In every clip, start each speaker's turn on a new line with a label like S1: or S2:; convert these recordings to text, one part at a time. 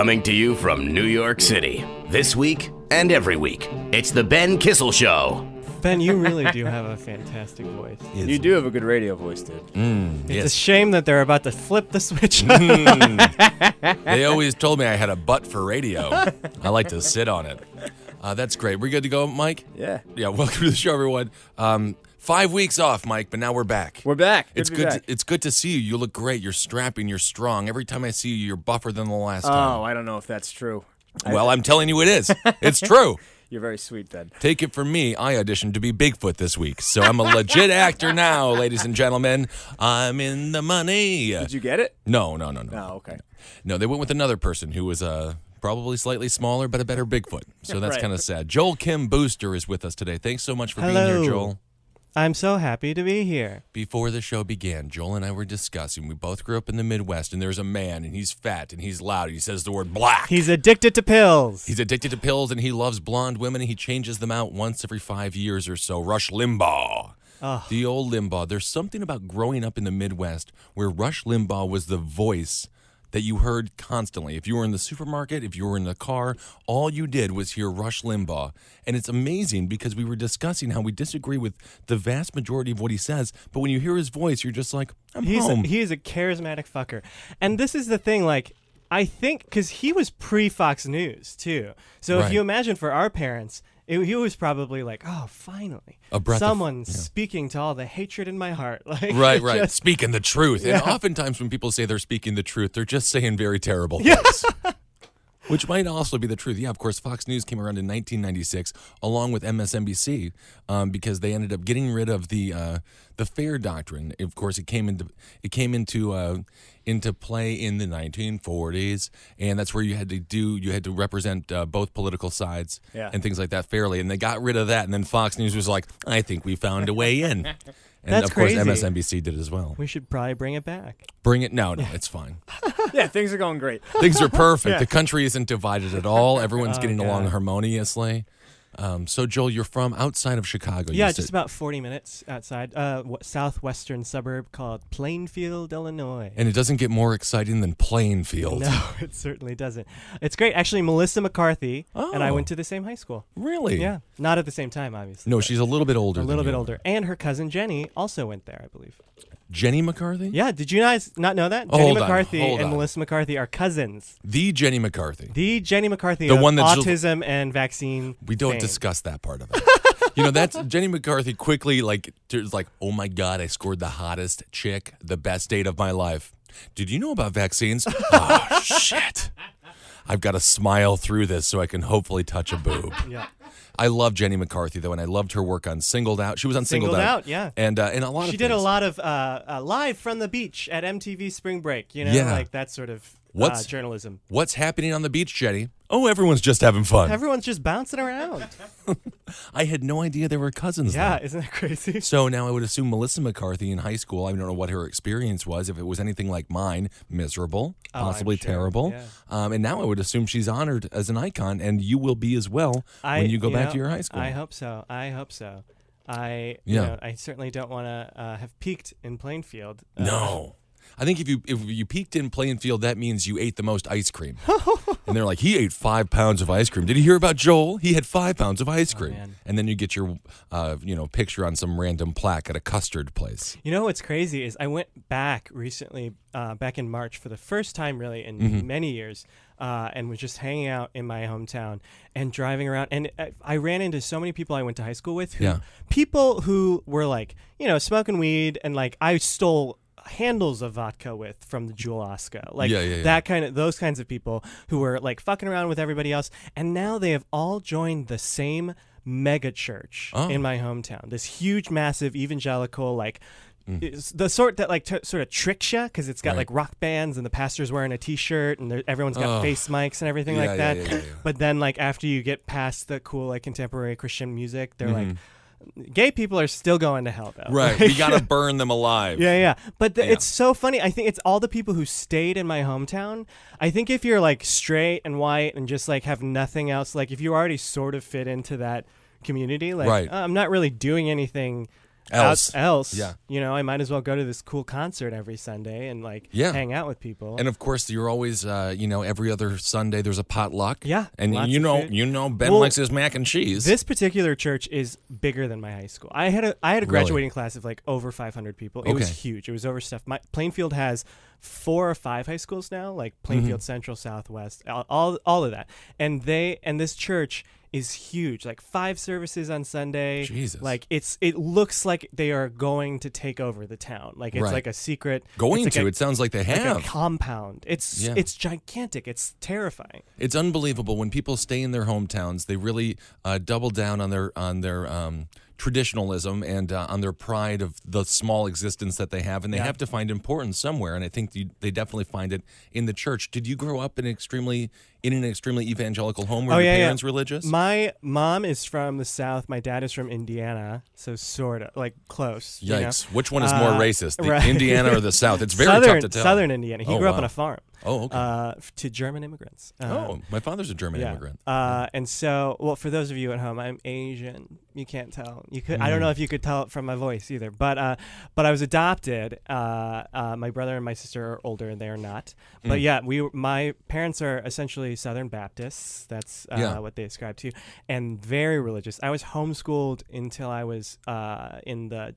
S1: Coming to you from New York City. This week and every week, it's The Ben Kissel Show.
S2: Ben, you really do have a fantastic voice.
S3: You do have a good radio voice, dude.
S2: It's a shame that they're about to flip the switch.
S4: They always told me I had a butt for radio. I like to sit on it. Uh, that's great. We're good to go, Mike?
S3: Yeah.
S4: Yeah, welcome to the show, everyone. Um, five weeks off, Mike, but now we're back.
S3: We're back.
S4: it's
S3: to be
S4: good.
S3: back.
S4: To, it's good to see you. You look great. You're strapping. You're strong. Every time I see you, you're buffer than the last time. oh.
S3: I don't know if that's true.
S4: Well, I'm telling you, it is. It's true.
S3: You're very sweet, Ben.
S4: Take it from me. I auditioned to be Bigfoot this week, so I'm a legit actor now, ladies and gentlemen. I'm in the money.
S3: Did you get it?
S4: No, no, no, no.
S3: Oh, okay.
S4: No, they went with another person who was uh, probably slightly smaller, but a better Bigfoot. So that's
S3: Right.
S4: kind of sad. Joel Kim Booster is with us today. Thanks so much for being
S2: Hello.
S4: here, Joel.
S2: I'm so happy to be here.
S4: Before the show began, Joel and I were discussing. We both grew up in the Midwest, and there's a man, and he's fat, and he's loud, and he says the word black.
S2: He's addicted to pills.
S4: He's addicted to pills, and he loves blonde women, and he changes them out once every five years or so. Rush Limbaugh. The old Limbaugh. There's something about growing up in the Midwest where Rush Limbaugh was the voice that you heard constantly. If you were in the supermarket, if you were in the car, all you did was hear Rush Limbaugh. And it's amazing because we were discussing how we disagree with the vast majority of what he says, but when you hear his voice, you're just like, I'm
S2: He's a,
S4: home.
S2: he is a charismatic fucker. And this is the thing, like, I think because he was pre Fox News too. So
S4: Right.
S2: if you imagine for our parents, it, he was probably like, "Oh, finally,
S4: A breath of-
S2: someone
S4: yeah.
S2: speaking to all the hatred in my heart." Like,
S4: Right, right.
S2: just-
S4: speaking the truth. And oftentimes when people say they're speaking the truth, they're just saying very terrible things. Which might also be the truth. Yeah, of course, Fox News came around in 1996 along with MSNBC um, because they ended up getting rid of the uh, the fair doctrine. Of course, it came into it came into uh, into play in the 1940s, and that's where you had to do you had to represent uh, both political sides
S3: Yeah.
S4: and things like that fairly. And they got rid of that, and then Fox News was like, "I think we found a way in." And
S2: That's
S4: of course,
S2: crazy.
S4: MSNBC did as well.
S2: we should probably bring it back.
S4: Bring it. No, no, it's fine.
S3: Yeah, things are going great.
S4: Things are perfect. The country isn't divided at all. Everyone's
S2: Oh,
S4: getting along harmoniously. Um, so, Joel, you're from outside of Chicago.
S2: yeah,
S4: said.
S2: just about 40 minutes outside, uh, w- southwestern suburb called Plainfield, Illinois.
S4: And it doesn't get more exciting than Plainfield.
S2: No, it certainly doesn't. It's great. Actually, Melissa McCarthy and I
S4: Oh.
S2: went to the same high school.
S4: Really?
S2: Yeah, not at the same time, obviously.
S4: No, she's a little bit older.
S2: a little bit
S4: you.
S2: older. And her cousin Jenny also went there, I believe.
S4: Jenny McCarthy?
S2: Yeah, did you guys not know that?
S4: Oh,
S2: Jenny
S4: hold on,
S2: McCarthy
S4: hold
S2: and
S4: on.
S2: Melissa McCarthy are cousins.
S4: The Jenny McCarthy.
S2: The Jenny McCarthy
S4: The
S2: of
S4: one that Jill-
S2: autism and vaccine.
S4: We don't
S2: fame.
S4: discuss that part of it. you know, that's Jenny McCarthy quickly like was like, "Oh my god, I scored the hottest chick, the best date of my life." Did you know about vaccines? oh shit. I've got to smile through this so I can hopefully touch a boob.
S2: Yeah.
S4: I love Jenny McCarthy though, and I loved her work on Singled Out. She was on Singled,
S2: Singled Out, yeah.
S4: and uh, and a lot of
S2: She
S4: of
S2: did a lot of uh, uh, live from the beach at MTV Spring Break. You know,
S4: Yeah.
S2: like that sort of uh,
S4: What's-
S2: journalism.
S4: What's happening on the beach, Jenny? Oh, everyone's just having fun.
S2: Everyone's just bouncing around.
S4: I had no idea they were cousins.
S2: yeah, isn't that crazy?
S4: So now I would assume Melissa McCarthy in high school. I don't know what her experience was. If it was anything like mine, miserable,
S2: Oh,
S4: possibly
S2: sure,
S4: terrible.
S2: yeah.
S4: Um, and now I would assume she's honored as an icon, and you will be as well
S2: I,
S4: when you go back
S2: know,
S4: to your high school.
S2: I hope so. I hope so. I you
S4: Yeah.
S2: know, I certainly don't want to uh, have peaked in Plainfield. Uh,
S4: No. I think if you if you peaked in Plainfield, that means you ate the most ice cream. and they're like, he ate five pounds of ice cream. Did you hear about Joel? He had five pounds of ice cream.
S2: Oh,
S4: and then you get your uh, you know picture on some random plaque at a custard place.
S2: You know what's crazy is I went back recently, uh, back in March for the first time really in
S4: Mm-hmm.
S2: many years, uh, and was just hanging out in my hometown and driving around. And I, I ran into so many people I went to high school with. Who,
S4: Yeah.
S2: People who were like, you know, smoking weed and like I stole handles of vodka with from the Jewel Osco. Like
S4: Yeah, yeah, yeah.
S2: that kind of those kinds of people who were like fucking around with everybody else. And now they have all joined the same mega church
S4: Oh.
S2: in my hometown. This huge, massive evangelical, like
S4: Mm.
S2: the sort that like t- sort of tricks you because it's got
S4: Right.
S2: like rock bands and the pastor's wearing a t-shirt and there- everyone's got
S4: Ugh.
S2: face mics and everything
S4: Yeah,
S2: like that.
S4: yeah, yeah.
S2: But then like after you get past the cool like contemporary Christian music, they're
S4: Mhm.
S2: like gay people are still going to hell though.
S4: Right. we got to burn them alive.
S2: Yeah, yeah. But the,
S4: Yeah.
S2: it's so funny. I think it's all the people who stayed in my hometown. I think if you're like straight and white and just like have nothing else, like if you already sort of fit into that community, like
S4: Right.
S2: uh, I'm not really doing anything
S4: Else.
S2: else,
S4: Yeah.
S2: you know, I might as well go to this cool concert every Sunday and like
S4: Yeah.
S2: hang out with people.
S4: And of course, you're always, uh, you know, every other Sunday there's a potluck.
S2: Yeah,
S4: and
S2: lots
S4: you
S2: of
S4: know,
S2: food.
S4: you know, Ben
S2: Well,
S4: likes his mac and cheese.
S2: This particular church is bigger than my high school. I had a I had a
S4: Really?
S2: graduating class of like over 500 people. It was
S4: Okay.
S2: huge. It was overstuffed. My Plainfield has four or five high schools now, like
S4: Mm-hmm.
S2: Plainfield Central, Southwest, all, all all of that. And they and this church is huge. Like five services on Sunday.
S4: Jesus.
S2: Like it's it looks like they are going to take over the town. Like it's
S4: Right.
S2: like a secret
S4: Going
S2: it's
S4: to,
S2: a-
S4: it sounds like they
S2: like
S4: have.
S2: a compound. It's
S4: Yeah.
S2: it's gigantic. It's terrifying.
S4: It's unbelievable when people stay in their hometowns. They really uh, double down on their on their um, traditionalism and uh, on their pride of the small existence that they have, and they
S2: Yeah.
S4: have to find importance somewhere. And I think they definitely find it in the church. Did you grow up in an extremely in an extremely evangelical home? Were
S2: Oh,
S4: your
S2: yeah, yeah.
S4: parents religious?
S2: My mom is from the South. My dad is from Indiana, so sort of like close. you know?
S4: Yikes! Which one is more
S2: Uh,
S4: racist, the
S2: right.
S4: Indiana or the South? It's very
S2: Southern,
S4: tough to tell.
S2: Southern Indiana. He
S4: Oh,
S2: grew up on a farm.
S4: Oh, okay.
S2: Uh, to German immigrants. Um,
S4: oh, my father's a German
S2: yeah.
S4: immigrant.
S2: Uh, and so, well, for those of you at home, I'm Asian. You can't tell. You could. I
S4: Mm.
S2: don't know if you could tell it from my voice either. But, uh, but I was adopted. Uh, uh, my brother and my sister are older, and they are not. But
S4: Mm.
S2: yeah, we. My parents are essentially Southern Baptists. That's uh,
S4: Yeah.
S2: what they ascribe to, and very religious. I was homeschooled until I was uh, in the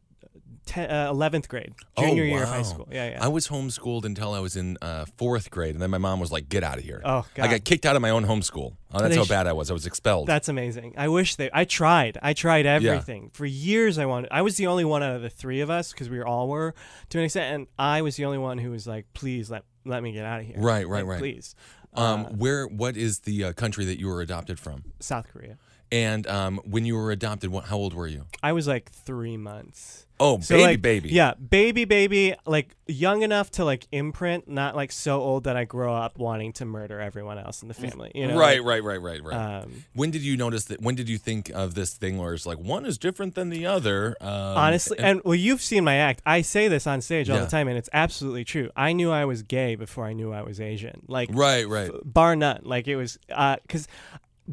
S2: uh, 11th grade, junior
S4: oh,
S2: year of high school. Yeah, yeah.
S4: I was homeschooled until I was in uh, fourth grade, and then my mom was like, "Get out of here."
S2: Oh, God.
S4: I got kicked out of my own homeschool. Oh, that's
S2: They
S4: how bad I was. I was expelled.
S2: That's amazing. I wish they. I tried. I tried everything for years. I wanted. I was the only one out of the three of us because we all were to an extent, and I was the only one who was like, "Please let let me get out of here."
S4: Right, right,
S2: Like,
S4: right.
S2: Please.
S4: Um,
S2: Uh,
S4: where? What is the uh, country that you were adopted from?
S2: South Korea.
S4: And um, when you were adopted, what, how old were you?
S2: I was like three months.
S4: Oh,
S2: So,
S4: baby,
S2: like,
S4: baby.
S2: Yeah, baby, baby. Like young enough to like imprint, not like so old that I grow up wanting to murder everyone else in the family. You know,
S4: right, right, right, right, right.
S2: Um,
S4: when did you notice that? When did you think of this thing where it's like one is different than the other? Um,
S2: Honestly, and well, you've seen my act. I say this on stage all
S4: Yeah.
S2: the time, and it's absolutely true. I knew I was gay before I knew I was Asian. Like,
S4: right, right.
S2: bar none. Like it was, because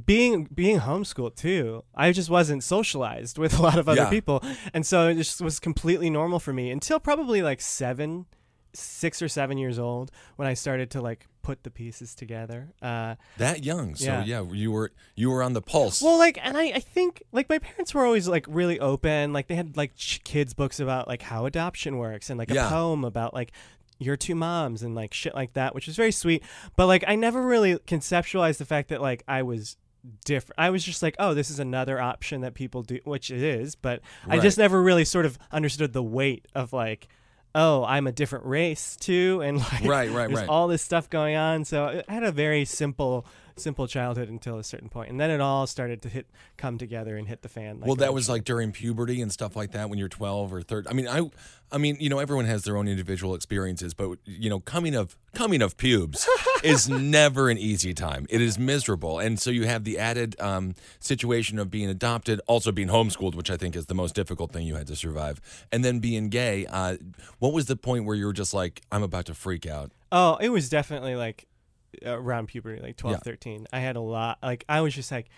S2: being being homeschooled too, I just wasn't socialized with a lot of other
S4: Yeah.
S2: people, and so it just was completely normal for me until probably like seven, six or seven years old when I started to like put the pieces together. Uh,
S4: That young, so
S2: Yeah.
S4: yeah. you were you were on the pulse.
S2: Well, like, and I, I think like my parents were always like really open. Like they had like ch- kids books about like how adoption works and like a
S4: Yeah.
S2: poem about like your two moms and like shit like that, which was very sweet. But like I never really conceptualized the fact that like I was different. I was just like, oh, this is another option that people do, which it is. But I just never really sort of understood the weight of like. Oh, I'm a different race too, and like
S4: Right, right,
S2: there's
S4: right.
S2: all this stuff going on. So I had a very simple, simple childhood until a certain point, and then it all started to hit, come together and hit the fan. Like
S4: well, that was like during puberty and stuff like that when you're 12 or 13. I mean, I, I mean, you know, everyone has their own individual experiences, but you know, coming of coming of pubes is never an easy time. It is miserable, and so you have the added um, situation of being adopted, also being homeschooled, which I think is the most difficult thing you had to survive, and then being gay. Uh, what was the point where you were just like, I'm about to freak out?
S2: Oh, it was definitely like around puberty, like 12,
S4: Yeah.
S2: 13. I had a lot. Like I was just like,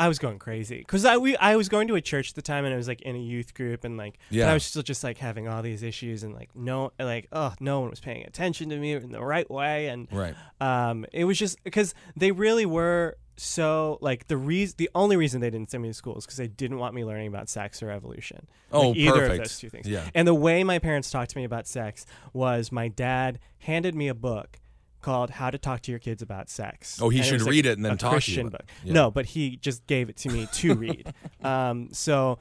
S2: I was going crazy because I we I was going to a church at the time and I was like in a youth group and like
S4: Yeah.
S2: I was still just like having all these issues and like no like oh no one was paying attention to me in the right way and
S4: Right.
S2: um it was just because they really were so like the reason the only reason they didn't send me to school is because they didn't want me learning about sex or evolution
S4: Oh,
S2: like, either
S4: perfect.
S2: of those two things
S4: Yeah.
S2: and the way my parents talked to me about sex was my dad handed me a book called How to Talk to Your Kids About Sex.
S4: Oh, he
S2: And
S4: should
S2: was,
S4: read it and then talk to you
S2: Christian.
S4: Yeah.
S2: No, but he just gave it to me to read. um, so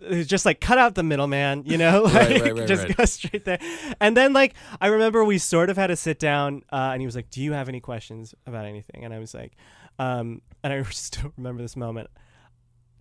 S2: it's just like cut out the middleman, you know, like
S4: Right, right, right,
S2: just
S4: right.
S2: go straight there. And then like I remember we sort of had to sit down, uh, and he was like, "Do you have any questions about anything?" And I was like, um, and I still remember this moment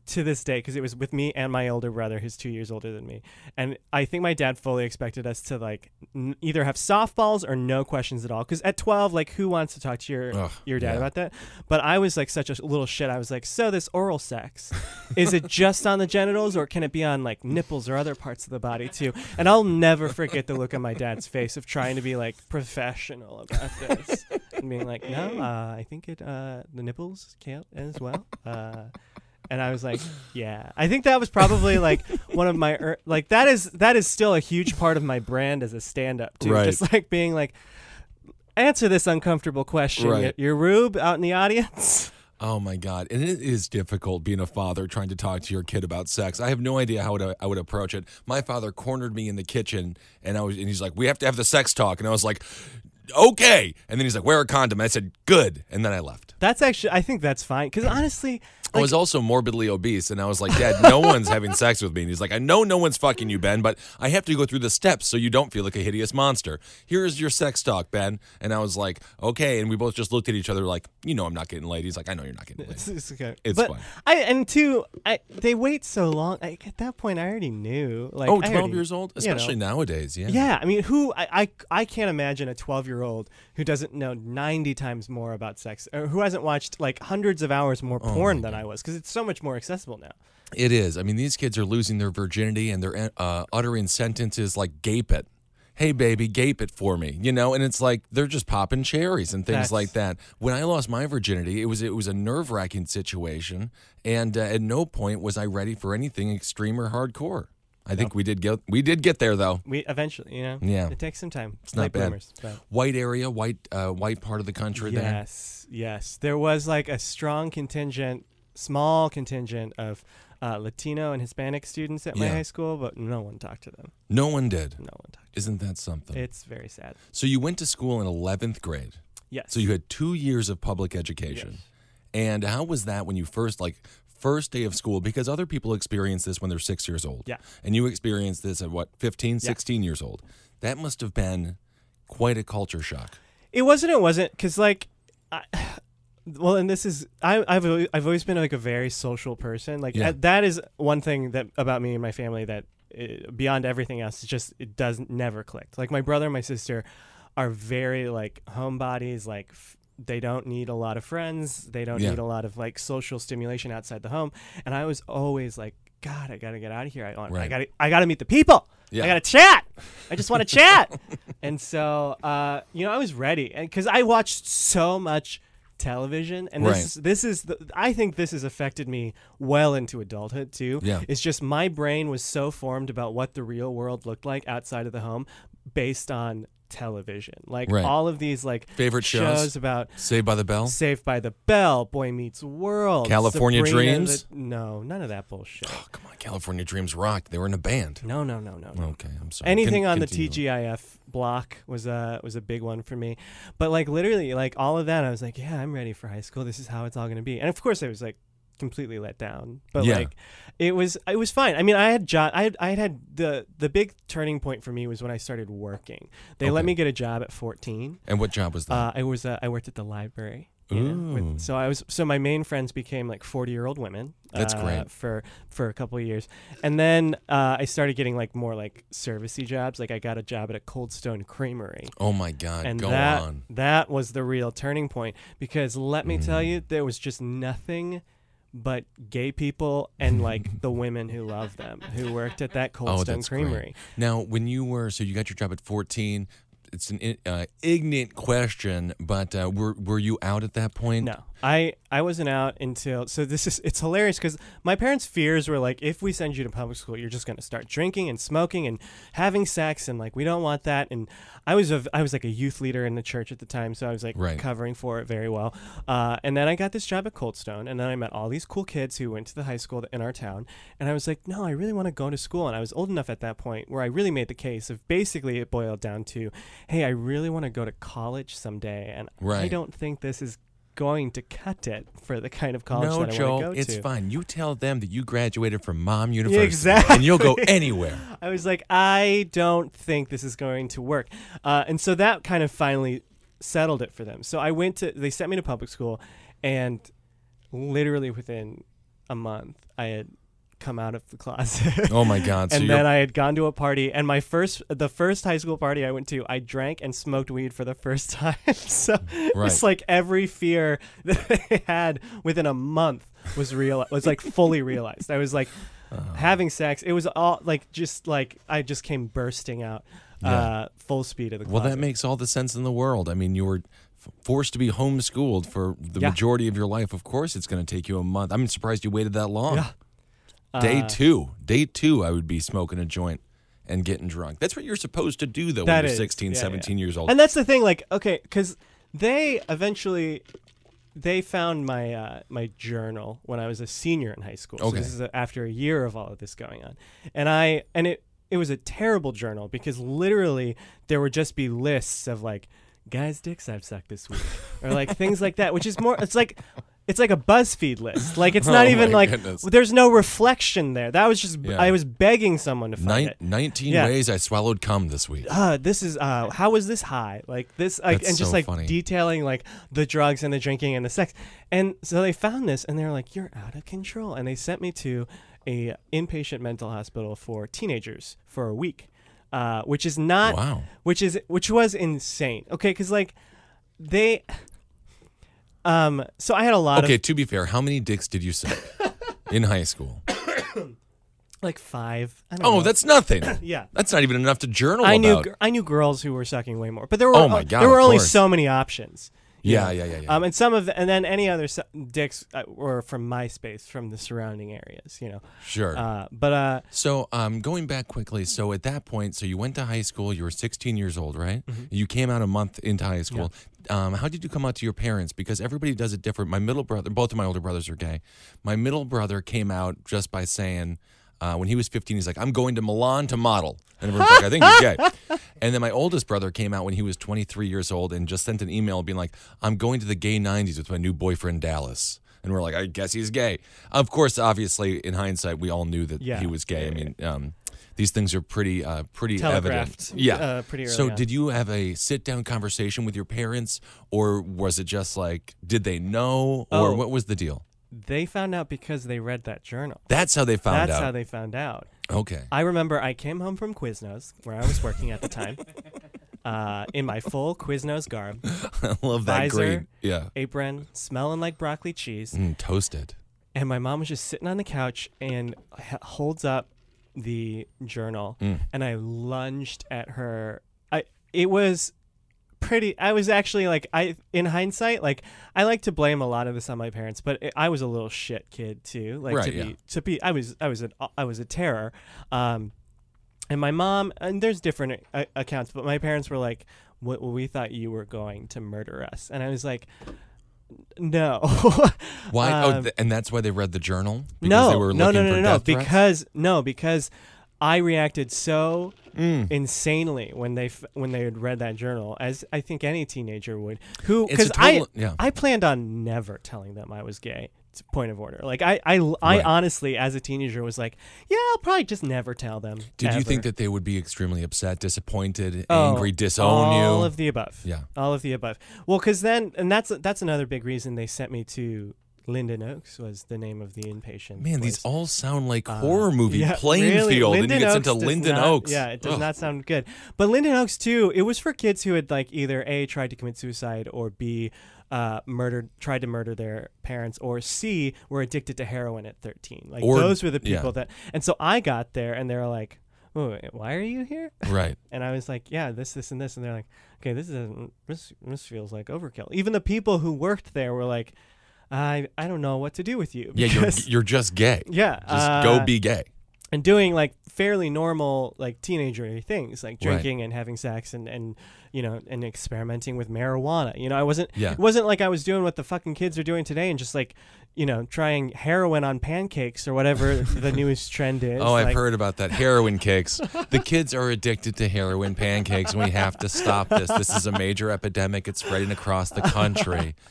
S2: to this day because it was with me and my older brother who's two years older than me. And i think my dad fully expected us to like n- either have softballs or no questions at all. Because at 12 like who wants to talk to your
S4: Ugh,
S2: your dad
S4: yeah.
S2: about that? But i was like such a little shit. I was like so this oral sex is it just on the genitals or can it be on like nipples or other parts of the body too? And i'll never forget the look on my dad's face of trying to be like professional about this and being like no uh, i think it uh, the nipples count as well. Uh, And I was like, yeah. I think that was probably like one of my er- like that is that is still a huge part of my brand as a stand-up too.
S4: Right.
S2: Just like being like, answer this uncomfortable question.
S4: Right.
S2: Y- Your Rube out in the audience.
S4: Oh my god! And it is difficult being a father trying to talk to your kid about sex. I have no idea how to, I would approach it. My father cornered me in the kitchen, and I was, and he's like, "We have to have the sex talk," and I was like, "Okay." And then he's like, "Wear a condom." I said, "Good," and then I left.
S2: That's actually I think that's fine because honestly,
S4: I was also morbidly obese, and I was like, Dad, no one's having sex with me. And he's like, I know no one's fucking you, Ben, but I have to go through the steps so you don't feel like a hideous monster. Here is your sex talk, Ben. And I was like, okay. And we both just looked at each other like, you know, I'm not getting laid. He's like, I know you're not getting laid.
S2: It's, it's okay.
S4: It's
S2: but
S4: fine.
S2: I and two, I they wait so long. I, at that point, I already knew. Like,
S4: oh,
S2: I
S4: 12
S2: already-
S4: years old?
S2: you know.
S4: Especially nowadays, yeah.
S2: Yeah, I mean, who I, I I can't imagine a 12 year old who doesn't know 90 times more about sex, or who hasn't watched like hundreds of hours more
S4: Oh
S2: porn than I was, because it's so much more accessible now.
S4: It is. I mean, these kids are losing their virginity and they're uh, uttering sentences like "gape it." Hey, baby, gape it for me, you know, and it's like they're just popping cherries and things
S2: That's-
S4: like that. When I lost my virginity, it was it was a nerve wracking situation, and uh, at no point was I ready for anything extreme or hardcore. I think we did get we did get there though.
S2: We eventually, you know,
S4: Yeah.
S2: it takes some time.
S4: It's not bad.
S2: bloomers,
S4: White area, white uh, white part of the country. There.
S2: Yes, yes. There was like a strong contingent, small contingent of uh, Latino and Hispanic students at my
S4: Yeah.
S2: high school, but no one talked to them.
S4: No one did.
S2: No one talked.
S4: Isn't that something?
S2: It's very sad.
S4: so you went to school in eleventh grade.
S2: Yes.
S4: So you had two years of public education. And how was that when you first like first day of school? Because other people experience this when they're six years old.
S2: Yeah.
S4: And you experienced this at what, 15, 16 years old. That must have been quite a culture shock.
S2: It wasn't. It wasn't because like, I, well, and this is I, I've I've always been like a very social person. Like
S4: Yeah.
S2: uh, that is one thing that about me and my family that uh, beyond everything else, it just it does never clicked. Like my brother and my sister are very like homebodies. Like f- they don't need a lot of friends. They don't
S4: Yeah.
S2: need a lot of like social stimulation outside the home. And I was always like, God, I gotta get out of here. I want. I gotta. I gotta meet the people.
S4: Yeah.
S2: I gotta chat. I just want to chat. And so, uh, you know, I was ready, and because I watched so much television, and this
S4: Right.
S2: is this is the, I think this has affected me well into adulthood too.
S4: Yeah.
S2: it's just my brain was so formed about what the real world looked like outside of the home, based on television. Like
S4: Right.
S2: all of these like
S4: Favorite shows?
S2: about
S4: Saved by the Bell?
S2: Saved by the Bell, Boy Meets World,
S4: California
S2: Sabrina
S4: Dreams?
S2: the- no, none of that bullshit.
S4: Oh, come on. California Dreams rocked. They were in a band.
S2: No, no, no, no, no.
S4: Okay, I'm sorry.
S2: Anything
S4: Con-
S2: on the. TGIF block was a was a big one for me. But like literally, like all of that, I was like, yeah, I'm ready for high school. This is how it's all gonna be. And of course, I was like completely let down. But
S4: Yeah.
S2: like, it was it was fine. I mean, I had job. I had I had had the the big turning point for me was when I started working. They let me get a job at 14.
S4: And what job was that?
S2: Uh, I was uh, I worked at the library. you know, with- so I was so my main friends became like 40 year old women.
S4: That's
S2: uh,
S4: great.
S2: for for a couple of years, and then uh, I started getting like more like servicey jobs. Like I got a job at a Cold Stone Creamery,
S4: oh my God.
S2: and
S4: Go
S2: that
S4: on.
S2: that was the real turning point. Because let me tell
S4: Mm.
S2: you, there was just nothing but gay people and like the women who loved them who worked at that Cold
S4: Oh,
S2: Stone
S4: that's great.
S2: Creamery.
S4: Now, when you were, so you got your job at 14. It's an uh, ignorant question, but uh, were were you out at that point?
S2: No, I I wasn't out until so this is it's hilarious because my parents' fears were like if we send you to public school you're just gonna start drinking and smoking and having sex and like we don't want that. And I was a I was like a youth leader in the church at the time so I was like
S4: Right.
S2: covering for it very well. Uh, and then I got this job at Cold Stone and then I met all these cool kids who went to the high school in our town. And I was like no I really want to go to school. And I was old enough at that point where I really made the case of basically it boiled down to hey I really want to go to college someday and I don't think this is going to cut it for the kind of college
S4: No,
S2: that I
S4: Joe,
S2: want to go
S4: it's
S2: to.
S4: fine. You tell them that you graduated from Mom University,
S2: exactly.
S4: and you'll go anywhere.
S2: I was like, I don't think this is going to work, uh, and so that kind of finally settled it for them. So I went to they sent me to public school, and literally within a month, I had come out of the closet.
S4: Oh my God!
S2: And
S4: you're
S2: then I had gone to a party, and my first, the first high school party I went to, I drank and smoked weed for the first time. so
S4: Right.
S2: it's like every fear that I had within a month was real, was like fully realized. I was like
S4: Uh-huh.
S2: having sex. It was all like just like I just came bursting out,
S4: Yeah.
S2: uh, full speed of the
S4: well, that makes all the sense in the world. I mean, you were forced to be homeschooled for the
S2: Yeah.
S4: majority of your life, of course it's going to take you a month. I'm surprised you waited that long.
S2: Yeah.
S4: Day
S2: Uh,
S4: two, day two, I would be smoking a joint and getting drunk. That's what you're supposed to do, though, when you're
S2: is,
S4: 16,
S2: yeah,
S4: 17
S2: yeah.
S4: years old.
S2: And that's the thing, like, okay, because they eventually they found my uh, my journal when I was a senior in high school. So
S4: Okay.
S2: this is after a year of all of this going on, and I and it it was a terrible journal because literally there would just be lists of like guys' dicks I've sucked this week or like things like that, which is more. It's like. It's like a BuzzFeed list. Like it's not
S4: Oh
S2: even like
S4: goodness.
S2: there's no reflection there. That was just
S4: Yeah.
S2: I was begging someone to find
S4: Nin-
S2: it.
S4: 19
S2: Yeah.
S4: ways I swallowed cum this week.
S2: uh, this is uh, how was this high? Like this, like, and just
S4: so
S2: like
S4: funny.
S2: detailing like the drugs and the drinking and the sex. And so they found this, and they're like, "You're out of control," and they sent me to a inpatient mental hospital for teenagers for a week, uh, which is not,
S4: Wow.
S2: which is which was insane. Okay, because like they, um, so I had a lot
S4: Okay,
S2: of
S4: to be fair, how many dicks did you suck in high school?
S2: like five. I don't
S4: Oh,
S2: know.
S4: that's nothing.
S2: yeah.
S4: That's not even enough to journal
S2: I knew
S4: about.
S2: I knew girls who were sucking way more, but there were
S4: Oh my God,
S2: there were
S4: of
S2: only
S4: course.
S2: so many options.
S4: Yeah, yeah, yeah, yeah.
S2: Um, and some of the, and then any other dicks uh, were from MySpace, from the surrounding areas, you know.
S4: sure.
S2: Uh, but uh,
S4: So, um, going back quickly, so at that point, so you went to high school. You were 16 years old, right?
S2: Mm-hmm.
S4: You came out a month into high school. Um, how did you come out to your parents? Because everybody does it different. My middle brother, both of my older brothers are gay. My middle brother came out just by saying, uh, when he was 15, he's like, "I'm going to Milan to model," and everyone's like, "I think he's gay." And then my oldest brother came out when he was 23 years old and just sent an email being like, "I'm going to the gay 90s with my new boyfriend Dallas." And we're like, I guess he's gay. Of course, obviously, in hindsight, we all knew that
S2: Yeah.
S4: he was gay. I mean, um, these things are pretty, uh, pretty evident. Yeah,
S2: uh, pretty
S4: So,
S2: on.
S4: did you have a sit-down conversation with your parents, or was it just like, did they know, or
S2: Oh.
S4: what was the deal?
S2: They found out because they read that journal.
S4: That's how they found out
S2: That's
S4: out.
S2: how they found out.
S4: okay.
S2: I remember I came home from Quiznos, where I was working at the time, uh, in my full Quiznos garb,
S4: I love that
S2: Visor.
S4: green. Yeah.
S2: apron, smelling like broccoli cheese.
S4: Mm, toasted.
S2: and my mom was just sitting on the couch and h- holds up the journal
S4: Mm.
S2: and i lunged at her i it was pretty i was actually like i in hindsight like i like to blame a lot of this on my parents but it, i was a little shit kid too like
S4: Right,
S2: to
S4: yeah.
S2: be to be i was i was an i was a terror um and my mom and there's different uh, accounts but my parents were like "What- well, we thought you were going to murder us and i was like no
S4: Why? oh,
S2: Um,
S4: th- and that's why they read the journal because
S2: no,
S4: they were
S2: no,
S4: looking
S2: no, no,
S4: for
S2: no,
S4: threats?
S2: because no, because I reacted so
S4: Mm.
S2: insanely when they f- when they had read that journal, as I think any teenager would. Who because I
S4: yeah.
S2: I planned on never telling them I was gay. Point of order. Like I I, I
S4: Right.
S2: honestly as a teenager was like, yeah, I'll probably just never tell them.
S4: Did you think that they would be extremely upset, disappointed,
S2: Oh,
S4: angry, disown
S2: all
S4: you?
S2: All of the above.
S4: Yeah.
S2: all of the above. Well, because then, and that's that's another big reason they sent me to Linden Oaks was the name of the inpatient.
S4: Man, these all sound like
S2: Uh,
S4: horror movie
S2: yeah,
S4: Plainfield,
S2: really,
S4: and you
S2: Linden
S4: get sent
S2: Oaks
S4: to Linden
S2: not-
S4: Oaks.
S2: Yeah, it does
S4: Ugh.
S2: not sound good. But Linden Oaks too, it was for kids who had like either a tried to commit suicide or b uh, murdered, tried to murder their parents, or c were addicted to heroin at thirteen. Like
S4: Or-
S2: those were the
S4: yeah.
S2: people that. And so I got there, and they were like. "Oh, why are you here?
S4: Right.
S2: And I was like, yeah, this, this, and this. And they're like, okay, this is this, this feels like overkill. Even the people who worked there were like, I I don't know what to do with you.
S4: Yeah, you're you're just gay.
S2: yeah,
S4: Just
S2: uh,
S4: go be gay.
S2: and doing like fairly normal like teenager things like
S4: Right.
S2: drinking and having sex and and you know and experimenting with marijuana you know i wasn't
S4: Yeah.
S2: it wasn't like i was doing what the fucking kids are doing today and just like you know trying heroin on pancakes or whatever the newest trend is
S4: Oh, I've heard about that. Heroin cakes. The kids are addicted to heroin pancakes, and we have to stop this. This is a major epidemic. It's spreading across the country.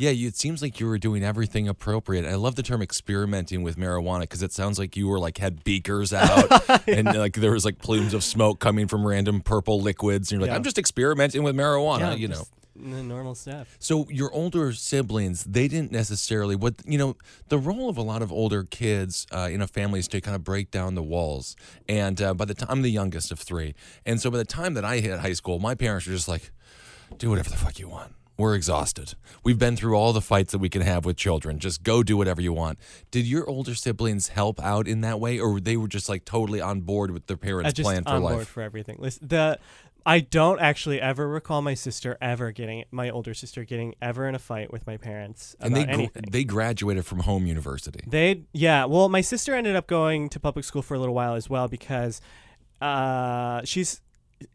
S4: Yeah, you, it seems like you were doing everything appropriate. I love the term experimenting with marijuana because it sounds like you were like had beakers out and like there was like plumes of smoke coming from random purple liquids, and you're like,
S2: Yeah.
S4: I'm just experimenting with marijuana,
S2: yeah,
S4: you know.
S2: just the normal stuff
S4: So your older siblings, they didn't necessarily what you know. The role of a lot of older kids uh, in a family is to kind of break down the walls. And uh, by the time I'm the youngest of three, and so by the time that I hit high school, my parents were just like, "Do whatever the fuck you want. We're exhausted. We've been through all the fights that we can have with children. Just go do whatever you want." Did your older siblings help out in that way, or they were just like totally on board with their parents'
S2: just
S4: plan for
S2: on
S4: life?
S2: board for everything. Listen, the I don't actually ever recall my sister ever getting my older sister getting ever in a fight with my parents
S4: and they gr- they graduated from home university.
S2: They yeah. Well, my sister ended up going to public school for a little while as well because uh, she's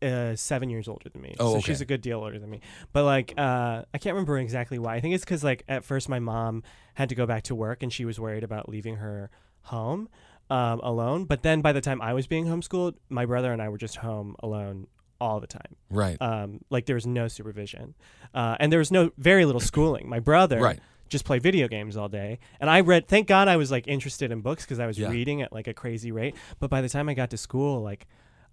S2: uh, seven years older than me.
S4: Oh,
S2: so
S4: okay.
S2: she's a good deal older than me. But like, uh, I can't remember exactly why. I think it's because like at first my mom had to go back to work and she was worried about leaving her home um, alone. But then by the time I was being homeschooled, my brother and I were just home alone all the time.
S4: right.
S2: Um, like there was no supervision, uh, and there was no very little schooling. My brother
S4: Right.
S2: just played video games all day, and I read. Thank God I was like interested in books because I was
S4: Yeah.
S2: reading at like a crazy rate. But by the time I got to school, like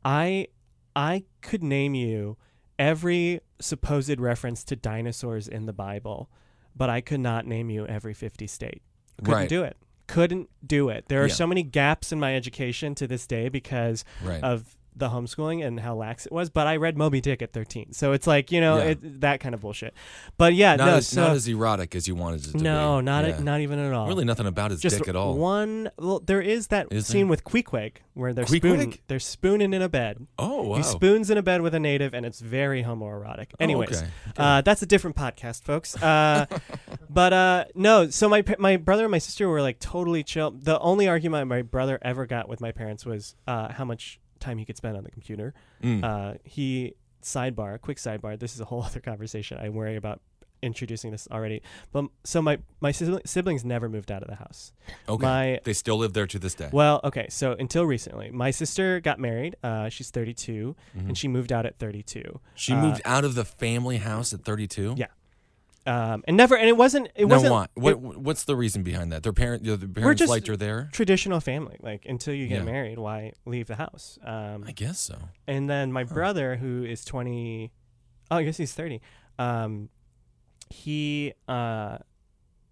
S2: I I could name you every supposed reference to dinosaurs in the Bible, but I could not name you every fifty state. Couldn't
S4: Right.
S2: do it. Couldn't do it. There are
S4: Yeah.
S2: so many gaps in my education to this day because
S4: right.
S2: of the homeschooling and how lax it was. But I read Moby Dick at 13, so it's like you know
S4: Yeah.
S2: it, that kind of bullshit. But yeah,
S4: not,
S2: no,
S4: as,
S2: so,
S4: not as erotic as you wanted it to be.
S2: no, not
S4: Yeah.
S2: not even at all.
S4: really nothing about his
S2: Just
S4: dick at all.
S2: one. Well, there is that
S4: Is
S2: scene with Queequeg where they're
S4: Queequeg?
S2: spooning. They're spooning in a bed.
S4: oh wow.
S2: He spoons in a bed with a native, and it's very homoerotic.
S4: Oh,
S2: Anyways,
S4: okay.
S2: uh, that's a different podcast, folks. Uh, but uh, no, so my my brother and my sister were like totally chill. The only argument my brother ever got with my parents was uh, how much time he could spend on the computer.
S4: Mm.
S2: Uh, he sidebar, quick sidebar. This is a whole other conversation. I worry about introducing this already. But so my my siblings never moved out of the house.
S4: okay.
S2: My
S4: they still live there to this day.
S2: well, okay. So until recently, my sister got married. Uh, she's 32,
S4: Mhm.
S2: and she moved out at 32.
S4: She
S2: uh,
S4: moved out of the family house at 32.
S2: Yeah. Um, and never, and it wasn't. It
S4: no,
S2: wasn't
S4: why?
S2: it-
S4: What, what's the reason behind that? Their parent, the parents liked her there.
S2: traditional family. Like until you get
S4: Yeah.
S2: married, why leave the house? Um,
S4: I guess so.
S2: and then my brother, who is 20, oh, I guess he's 30. Um, he uh,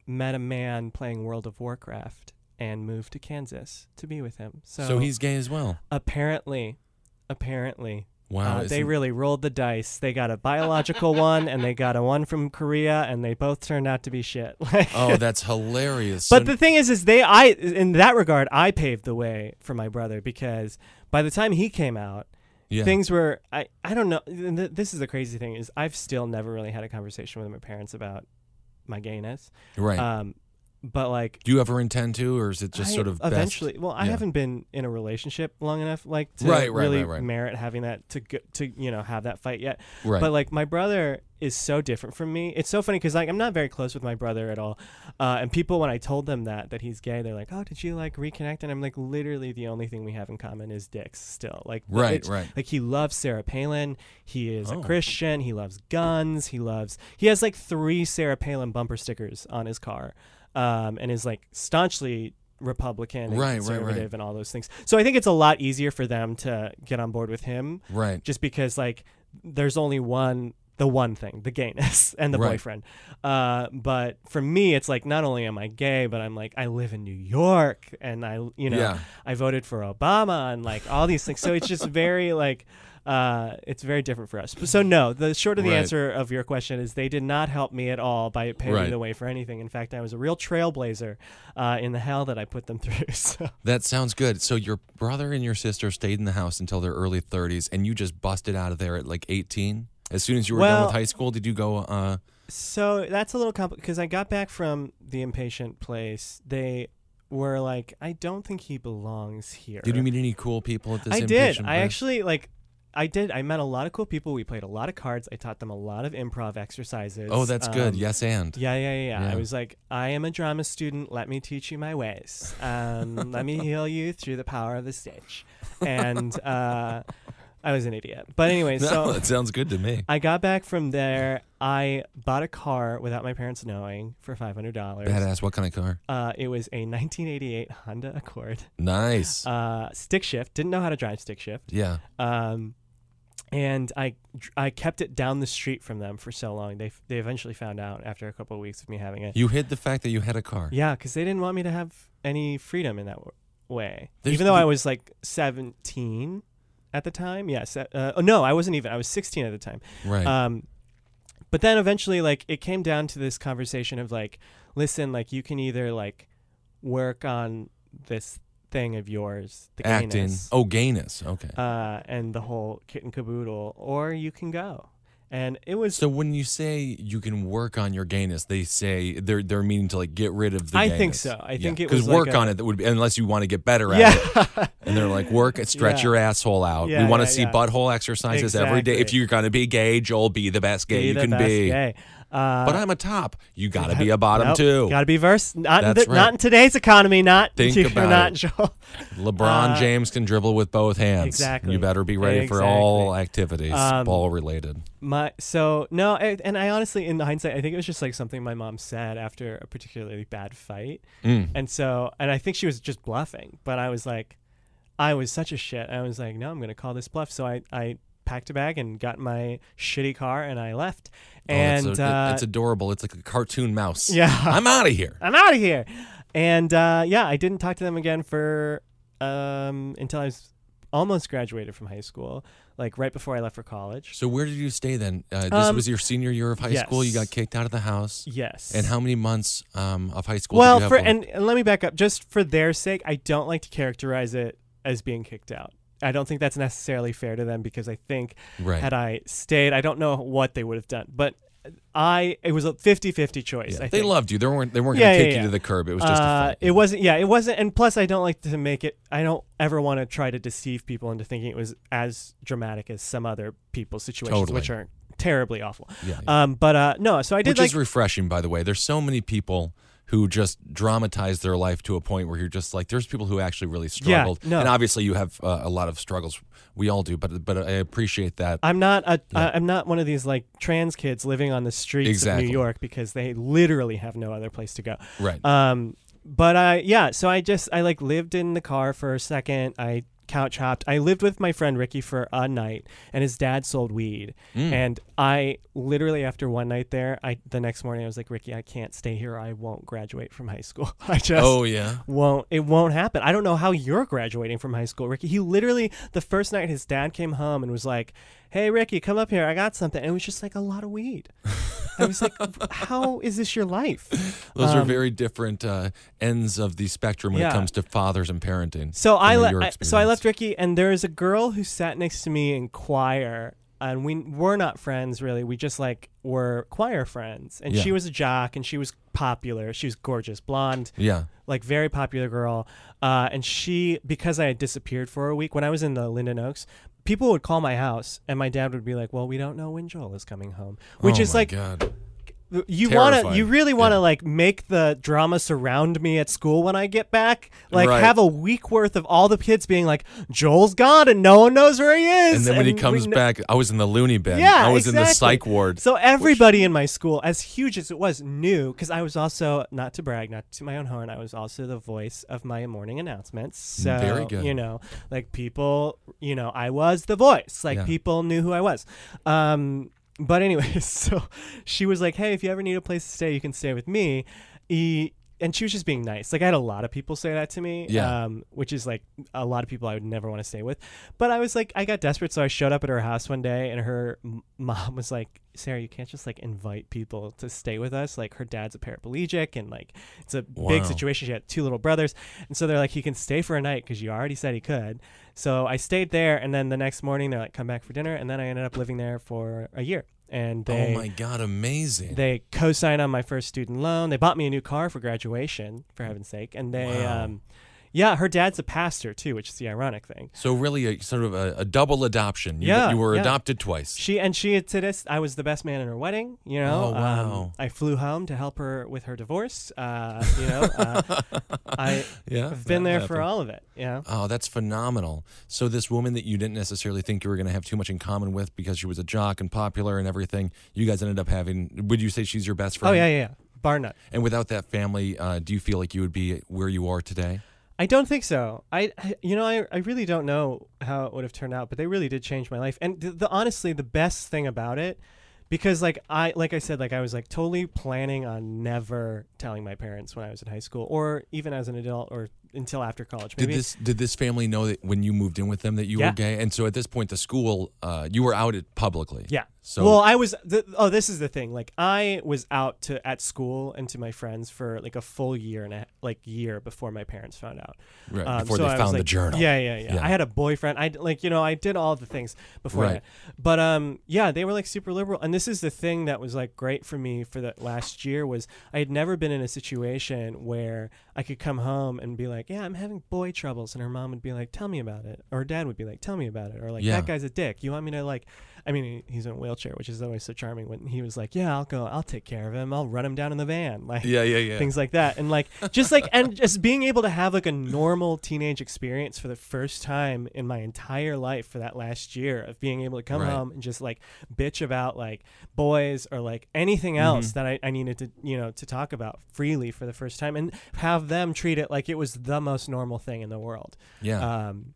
S2: met a man playing World of Warcraft and moved to Kansas to be with him. So,
S4: So, he's gay as well.
S2: apparently, apparently,
S4: Wow.
S2: uh, they really rolled the dice. They got a biological one and they got a one from Korea, and they both turned out to be shit.
S4: Oh, that's hilarious.
S2: but
S4: So-
S2: the thing is, is they, I, in that regard, I paved the way for my brother because by the time he came out,
S4: yeah.
S2: things were, I, I don't know. th- This is the crazy thing is I've still never really had a conversation with my parents about my gayness.
S4: right.
S2: Um, but like.
S4: Do you ever intend to, or is it just
S2: I
S4: sort of best-
S2: eventually. Well, I
S4: Yeah.
S2: haven't been in a relationship long enough, like to
S4: Right, right,
S2: really
S4: right,
S2: merit having that to go, to you know have that fight yet.
S4: Right.
S2: But like my brother is so different from me. It's so funny because like I'm not very close with my brother at all. Uh, and people when I told them that that he's gay, they're like, "Oh, did you like reconnect?" And I'm like, literally the only thing we have in common is dicks. Still, like
S4: Right, right.
S2: Like he loves Sarah Palin. He is
S4: Oh.
S2: a Christian. He loves guns. He loves. He has like three Sarah Palin bumper stickers on his car, um, and is like staunchly Republican and
S4: Right, right, right.
S2: conservative and all those things. So I think it's a lot easier for them to get on board with him
S4: right.
S2: just because like there's only one the one thing the gayness and the
S4: Right.
S2: boyfriend uh, but for me it's like not only am i gay but i'm like i live in new york and i you know
S4: Yeah.
S2: i voted for obama and like all these things so it's just very like uh, it's very different for us. So no, the short of the
S4: Right.
S2: answer of your question is they did not help me at all by paving
S4: Right.
S2: the way for anything. In fact, I was a real trailblazer uh, in the hell that I put them through. So
S4: That sounds good. So your brother and your sister stayed in the house until their early 30s, and you just busted out of there at like 18. As soon as you were done with high school, did you go? Uh,
S2: So that's a little complicated because I got back from the inpatient place. They were like, I don't think he belongs here.
S4: did you meet any cool people at this?
S2: I did.
S4: inpatient
S2: I actually like. I did. I met a lot of cool people. We played a lot of cards. I taught them a lot of improv exercises.
S4: Oh, that's good.
S2: Um,
S4: Yes, and
S2: Yeah, yeah, yeah, yeah. I was like, I am a drama student. Let me teach you my ways. Um, let me heal you through the power of the stage. And uh, I was an idiot. But anyway,
S4: no,
S2: so
S4: that sounds good to me.
S2: I got back from there. I bought a car without my parents knowing for five hundred dollars.
S4: Badass. What kind of car?
S2: Uh, it was a 1988 Honda Accord.
S4: Nice.
S2: Uh, stick shift. Didn't know how to drive stick shift.
S4: yeah.
S2: Um, and I I kept it down the street from them for so long. They they eventually found out after a couple of weeks of me having it.
S4: You hid the fact that you had a car.
S2: Yeah, because they didn't want me to have any freedom in that w- way.
S4: There's
S2: even though I was like 17 at the time. Yes. uh, oh, no, I wasn't even. I was 16 at the time.
S4: Right.
S2: Um, but then eventually, like, it came down to this conversation of like, listen, like, you can either like work on this thing of yours, the
S4: Acting.
S2: gayness,
S4: Oh, gayness. Okay.
S2: uh, and the whole kit and caboodle, or you can go. And it was
S4: so when you say you can work on your gayness, they say they're they're meaning to like get rid of the.
S2: I think so. I
S4: Yeah.
S2: think it
S4: 'Cause
S2: was like
S4: work
S2: a-
S4: on it that would be unless you want to get better at it.
S2: yeah.
S4: And they're like, work, stretch
S2: Yeah.
S4: your asshole out.
S2: Yeah,
S4: we want to see butthole exercises every day. If you're gonna be gay, Joel, be the best gay
S2: be
S4: you
S2: the
S4: can
S2: best
S4: be.
S2: gay. Uh,
S4: But I'm a top. You gotta be a bottom
S2: nope,
S4: too.
S2: Got to be verse. Not in
S4: That's right.
S2: not in today's economy. Not
S4: Think
S2: you're
S4: about
S2: not
S4: it.
S2: Joel.
S4: LeBron
S2: Uh,
S4: James can dribble with both hands.
S2: Exactly.
S4: You better be ready for all activities,
S2: Um,
S4: ball related.
S2: My so no, I, and I honestly, in hindsight, I think it was just like something my mom said after a particularly bad fight,
S4: Mm.
S2: and so, and I think she was just bluffing. But I was like, I was such a shit. I was like, no, I'm gonna call this bluff. So I, I packed a bag and got my shitty car and I left.
S4: Oh,
S2: And
S4: it's, a-
S2: uh,
S4: it's adorable. It's like a cartoon mouse.
S2: Yeah.
S4: I'm out of here.
S2: I'm out of here. And uh, yeah, I didn't talk to them again for um, until I was almost graduated from high school, like right before I left for college.
S4: So where did you stay then? Uh, this
S2: Um,
S4: was your senior year of high school. You got kicked out of the house.
S2: Yes.
S4: And how many months um, of high school?
S2: well,
S4: did you have
S2: for and, and let me back up. Just for their sake, I don't like to characterize it as being kicked out. I don't think that's necessarily fair to them because I think
S4: right.
S2: had I stayed, I don't know what they would have done. But I, it was a 50-50 choice.
S4: Yeah, they loved you. They weren't. They weren't
S2: Yeah,
S4: going to
S2: yeah, yeah.
S4: you to the curb. It was just. a
S2: Uh,
S4: fight.
S2: it wasn't. Yeah, it wasn't. And plus, I don't like to make it. I don't ever want to try to deceive people into thinking it was as dramatic as some other people's situations,
S4: Totally.
S2: which aren't terribly awful.
S4: Yeah, yeah.
S2: Um, but uh, no. So I did
S4: Which
S2: like.
S4: is refreshing, by the way. There's so many people who just dramatize their life to a point where you're just like, there's people who actually really struggled.
S2: no.
S4: And obviously, you have uh, a lot of struggles. We all do, but but I appreciate that.
S2: I'm not a.
S4: Yeah.
S2: am not one of these like trans kids living on the streets
S4: Exactly.
S2: of New York because they literally have no other place to go.
S4: right.
S2: Um, but I yeah, so I just I like lived in the car for a second. I couch hopped. I lived with my friend Ricky for a night, and his dad sold weed.
S4: Mm.
S2: And I literally after one night there, I the next morning I was like, Ricky, I can't stay here. I won't graduate from high school. I just
S4: oh yeah.
S2: won't it won't happen. I don't know how you're graduating from high school, Ricky. He literally the first night his dad came home and was like, "Hey Ricky, come up here. I got something." And it was just like a lot of weed. I was like, "How is this your life?"
S4: Those are
S2: Um,
S4: very different uh, ends of the spectrum when it comes to fathers and parenting.
S2: So I, le- I so I left Ricky, and there is a girl who sat next to me in choir, and we were not friends really. We just like were choir friends, and
S4: Yeah.
S2: she was a jock, and she was popular. She was gorgeous, blonde,
S4: Yeah.
S2: like very popular girl. Uh, and she, because I had disappeared for a week when I was in the Linden Oaks, people would call my house, and my dad would be like, "Well, we don't know when Joel is coming home," which
S4: oh
S2: is like
S4: God.
S2: You want to you really want to
S4: Yeah.
S2: like make the drama surround me at school when i get back like
S4: Right.
S2: have a week worth of all the kids being like joel's gone and no one knows where he is
S4: And then when he comes
S2: kn-
S4: back, I was in the loony bin.
S2: Yeah,
S4: I was in the psych ward.
S2: so everybody in my school as huge as it was knew because i was also not to brag not to my own horn i was also the voice of my morning announcements so
S4: Very good.
S2: you know like people you know i was the voice like
S4: Yeah.
S2: people knew who i was um but anyways so she was like hey if you ever need a place to stay you can stay with me. E- and she was just being nice. Like i had a lot of people say that to me
S4: Yeah.
S2: um which is like a lot of people i would never want to stay with. But i was like i got desperate so i showed up at her house one day and her m- mom was like sarah you can't just like invite people to stay with us. Like her dad's a paraplegic and like it's a big situation. She had two little brothers. And so they're like he can stay for a night because you already said he could. So i stayed there and then the next morning they're like come back for dinner and then i ended up living there for a year and they
S4: oh my God, amazing.
S2: they co-signed on my first student loan. They bought me a new car for graduation, for heaven's sake. And they,
S4: Wow.
S2: um, yeah, her dad's a pastor too, which is the ironic thing.
S4: so really, a sort of a, a double adoption. You,
S2: Yeah,
S4: you were
S2: yeah.
S4: adopted twice.
S2: She and she to this, I was the best man in her wedding. You know,
S4: Oh, wow.
S2: um, I flew home to help her with her divorce. Uh, you know, uh, I
S4: yeah,
S2: have been there for all of it. Yeah.
S4: Oh, that's phenomenal. So this woman that you didn't necessarily think you were going to have too much in common with because she was a jock and popular and everything, you guys ended up having. Would you say she's your best friend?
S2: Oh yeah, yeah, yeah. Bar.
S4: And without that family, uh, do you feel like you would be where you are today?
S2: I don't think so. I, I- you know, I, I really don't know how it would have turned out, but they really did change my life. And the, the honestly, the best thing about it, because like I, like I said, like I was like totally planning on never telling my parents when I was in high school, or even as an adult, or until after college.
S4: Did
S2: Maybe
S4: this did this family know that when you moved in with them that you
S2: Yeah.
S4: were gay? And so at this point, the school uh, you were outed publicly.
S2: Yeah.
S4: So
S2: well, I was. The, oh, this is the thing. Like, I was out to at school and to my friends for like a full year and a like year before my parents found out.
S4: Right,
S2: Um,
S4: before
S2: so
S4: they
S2: I
S4: found the
S2: like-
S4: journal.
S2: Yeah, yeah, yeah,
S4: Yeah.
S2: I had a boyfriend. I like, you know, I did all the things before
S4: Right.
S2: that. But um, yeah, they were like super liberal, and this is the thing that was like great for me for that last year was I had never been in a situation where I could come home and be like, yeah, I'm having boy troubles, and her mom would be like, tell me about it, or her dad would be like, tell me about it, or like
S4: Yeah.
S2: that guy's a dick. You want me to like, I mean, he's in a wheelchair, which is always so charming. When he was like, yeah, I'll go, I'll take care of him, I'll run him down in the van, like
S4: yeah, yeah, yeah.
S2: things like that and like just like and just being able to have like a normal teenage experience for the first time in my entire life for that last year of being able to come
S4: Right.
S2: home and just like bitch about like boys or like anything
S4: Mm-hmm.
S2: else that I, I needed to you know to talk about freely for the first time and have them treat it like it was the most normal thing in the world
S4: yeah.
S2: um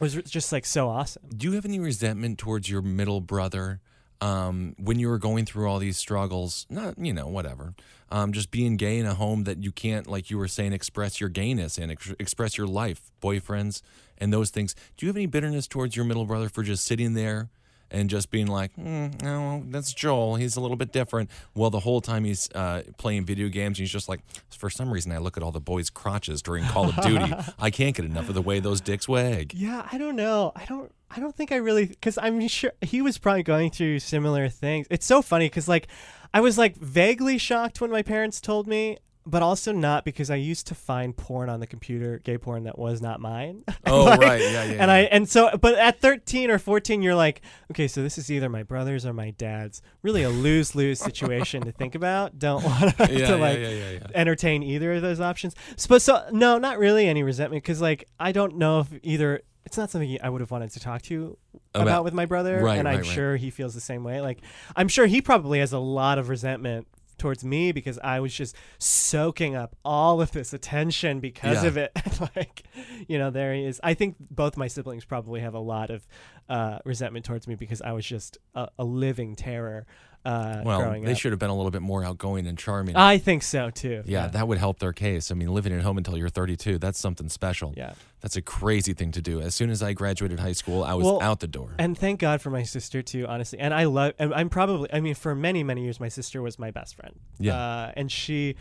S2: was just like so awesome
S4: Do you have any resentment towards your middle brother um, when you were going through all these struggles? Not, you know, whatever. Um, just being gay in a home that you can't, like you were saying, express your gayness and ex- express your life, boyfriends, and those things. Do you have any bitterness towards your middle brother for just sitting there and just being like, mm, no, that's Joel. He's a little bit different. Well, the whole time he's uh, playing video games, he's just like, for some reason, I look at all the boys' crotches during Call of Duty. I can't get enough of the way those dicks wag.
S2: Yeah, I don't know. I don't. I don't think I really because I'm sure he was probably going through similar things. It's so funny because like I was like vaguely shocked when my parents told me, but also not because I used to find porn on the computer, gay porn that was not mine.
S4: Oh,
S2: Like,
S4: right. Yeah, yeah.
S2: And
S4: yeah.
S2: I and so but at 13 or 14 you're like, okay, so this is either my brother's or my dad's. Really a lose-lose situation to think about. Don't want
S4: yeah,
S2: to like
S4: yeah,
S2: entertain either of those options. So, but so no, not really any resentment because like I don't know if either. It's not something I would have wanted to talk to you about,
S4: About-
S2: with my brother,
S4: Right,
S2: and I'm
S4: right, right.
S2: sure he feels the same way. Like I'm sure he probably has a lot of resentment towards me because I was just soaking up all of this attention because
S4: Yeah.
S2: of it. like, you know, there he is. I think both my siblings probably have a lot of uh, resentment towards me because I was just a, a living terror uh,
S4: Well, they
S2: up.
S4: should have been a little bit more outgoing and charming.
S2: I think so too.
S4: yeah, that would help their case. I mean, living at home until you're 32, that's something special.
S2: yeah.
S4: That's a crazy thing to do. As soon as I graduated high school, I was
S2: Well,
S4: out the door.
S2: And thank God for my sister too, honestly. And I love. and I'm probably. I mean, for many many years, my sister was my best friend.
S4: Yeah.
S2: Uh, and she,